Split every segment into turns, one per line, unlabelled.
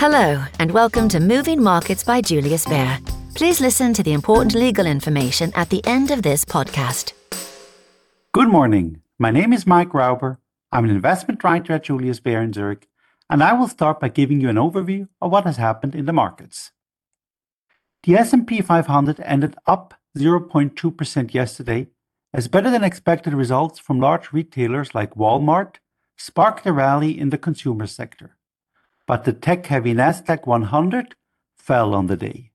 Hello, and welcome to Moving Markets by Julius Baer. Please listen to the important legal information at the end of this podcast.
Good morning. My name is Mike Rauber. I'm an investment writer at Julius Baer in Zurich, and I will start by giving you an overview of what has happened in the markets. The S&P 500 ended up 0.2% yesterday as better than expected results from large retailers like Walmart sparked a rally in the consumer sector. But the tech-heavy Nasdaq 100 fell on the day.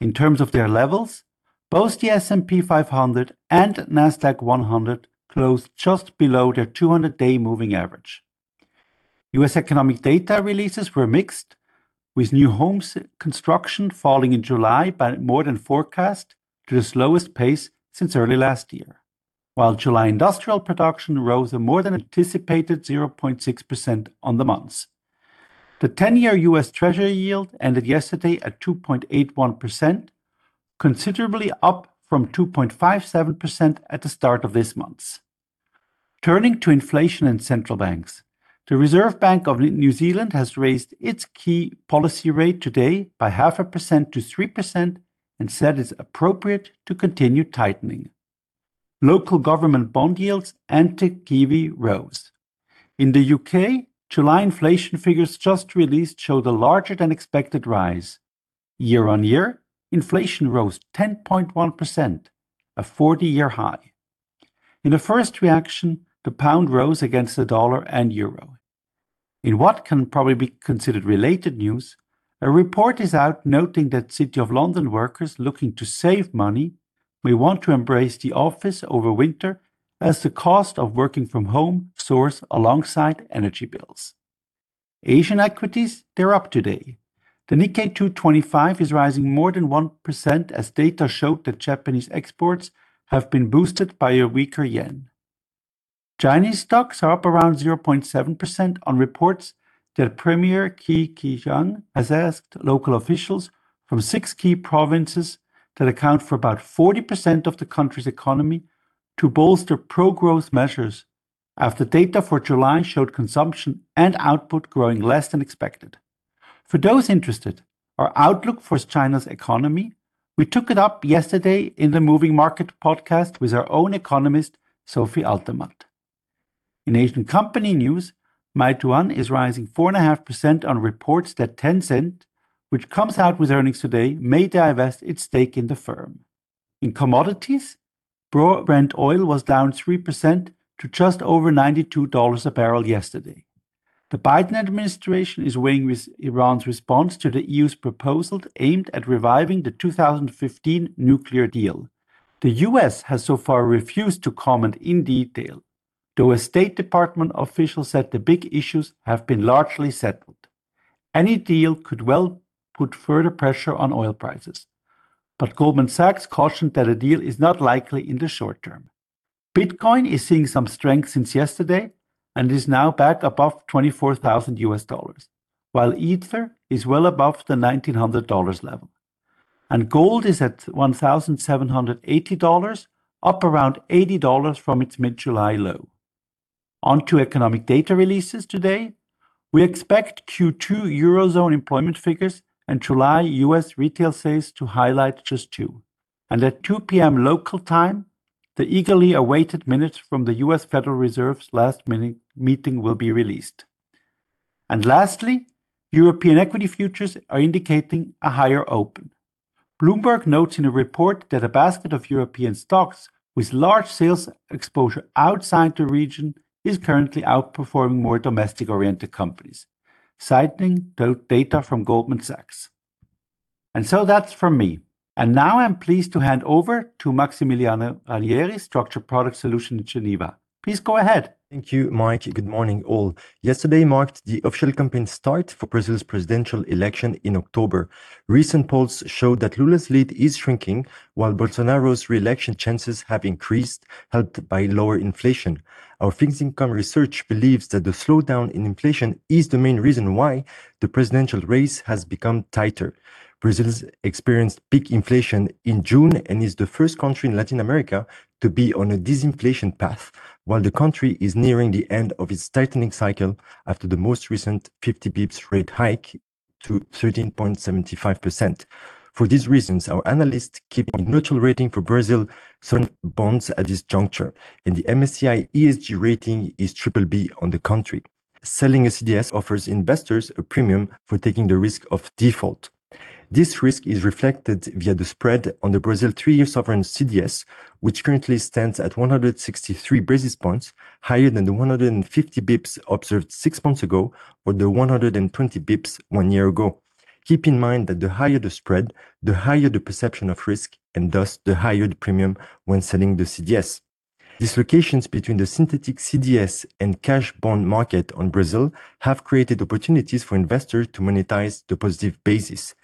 In terms of their levels, both the S&P 500 and Nasdaq 100 closed just below their 200-day moving average. US economic data releases were mixed, with new homes construction falling in July by more than forecast to the slowest pace since early last year, while July industrial production rose a more than anticipated 0.6% on the months. The 10-year US Treasury yield ended yesterday at 2.81%, considerably up from 2.57% at the start of this month. Turning to inflation and central banks, the Reserve Bank of New Zealand has raised its key policy rate today by half a percent to 3% and said it's appropriate to continue tightening. Local government bond yields and the Kiwi rose. In the UK, July inflation figures just released showed a larger than expected rise. Year on year, inflation rose 10.1%, a 40-year high. In a first reaction, the pound rose against the dollar and euro. In what can probably be considered related news, a report is out noting that City of London workers looking to save money may want to embrace the office over winter as the cost of working from home soars alongside energy bills. Asian equities, they're up today. The Nikkei 225 is rising more than 1% as data showed that Japanese exports have been boosted by a weaker yen. Chinese stocks are up around 0.7% on reports that Premier Li Keqiang has asked local officials from six key provinces that account for about 40% of the country's economy to bolster pro-growth measures after data for July showed consumption and output growing less than expected. For those interested, our outlook for China's economy, we took it up yesterday in the Moving Market podcast with our own economist, Sophie Altermatt. In Asian company news, Meituan is rising 4.5% on reports that Tencent, which comes out with earnings today, may divest its stake in the firm. In commodities, Brent oil was down 3% to just over $92 a barrel yesterday. The Biden administration is weighing Iran's response to the EU's proposal aimed at reviving the 2015 nuclear deal. The US has so far refused to comment in detail, though a State Department official said the big issues have been largely settled. Any deal could well put further pressure on oil prices, but Goldman Sachs cautioned that a deal is not likely in the short term. Bitcoin is seeing some strength since yesterday and is now back above $24,000, while Ether is well above the $1,900 level. And gold is at $1,780, up around $80 from its mid-July low. On to economic data releases today. We expect Q2 Eurozone employment figures and July US retail sales to highlight just two. And at 2 p.m. local time, the eagerly awaited minutes from the US Federal Reserve's last meeting will be released. And lastly, European equity futures are indicating a higher open. Bloomberg notes in a report that a basket of European stocks with large sales exposure outside the region is currently outperforming more domestic-oriented companies, citing data from Goldman Sachs. And so that's from me. And now I'm pleased to hand over to Maximiliano Ranieri, Structured Product Solutions in Geneva. Please go ahead.
Thank you, Mike. Good morning, all. Yesterday marked the official campaign start for Brazil's presidential election in October. Recent polls show that Lula's lead is shrinking, while Bolsonaro's re-election chances have increased, helped by lower inflation. Our fixed income research believes that the slowdown in inflation is the main reason why the presidential race has become tighter. Brazil's experienced peak inflation in June and is the first country in Latin America to be on a disinflation path, while the country is nearing the end of its tightening cycle after the most recent 50 bips rate hike to 13.75%. For these reasons, our analysts keep a neutral rating for Brazil sovereign bonds at this juncture, and the MSCI ESG rating is triple B on the country. Selling a CDS offers investors a premium for taking the risk of default. This risk is reflected via the spread on the Brazil three-year sovereign CDS, which currently stands at 163 basis points, higher than the 150 bips observed six months ago or the 120 bips one year ago. Keep in mind that the higher the spread, the higher the perception of risk, and thus the higher the premium when selling the CDS. Dislocations between the synthetic CDS and cash bond market on Brazil have created opportunities for investors to monetize the positive basis.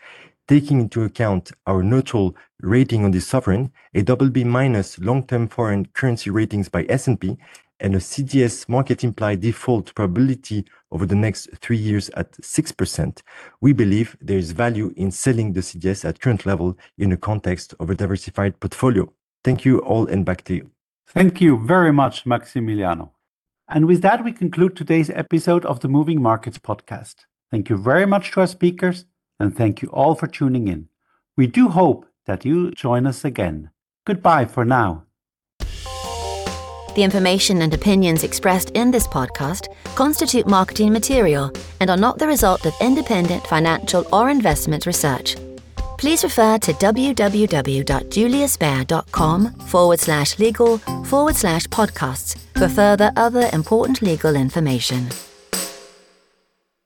Taking into account our neutral rating on the sovereign, a BB minus long-term foreign currency ratings by S&P, and a CDS market implied default probability over the next three years at 6%, we believe there is value in selling the CDS at current level in the context of a diversified portfolio. Thank you all, and back to you.
Thank you very much, Maximiliano. And with that, we conclude today's episode of the Moving Markets podcast. Thank you very much to our speakers, and thank you all for tuning in. We do hope that you join us again. Goodbye for now.
The information and opinions expressed in this podcast constitute marketing material and are not the result of independent financial or investment research. Please refer to www.juliusbaer.com forward slash legal forward slash podcasts for further other important legal information.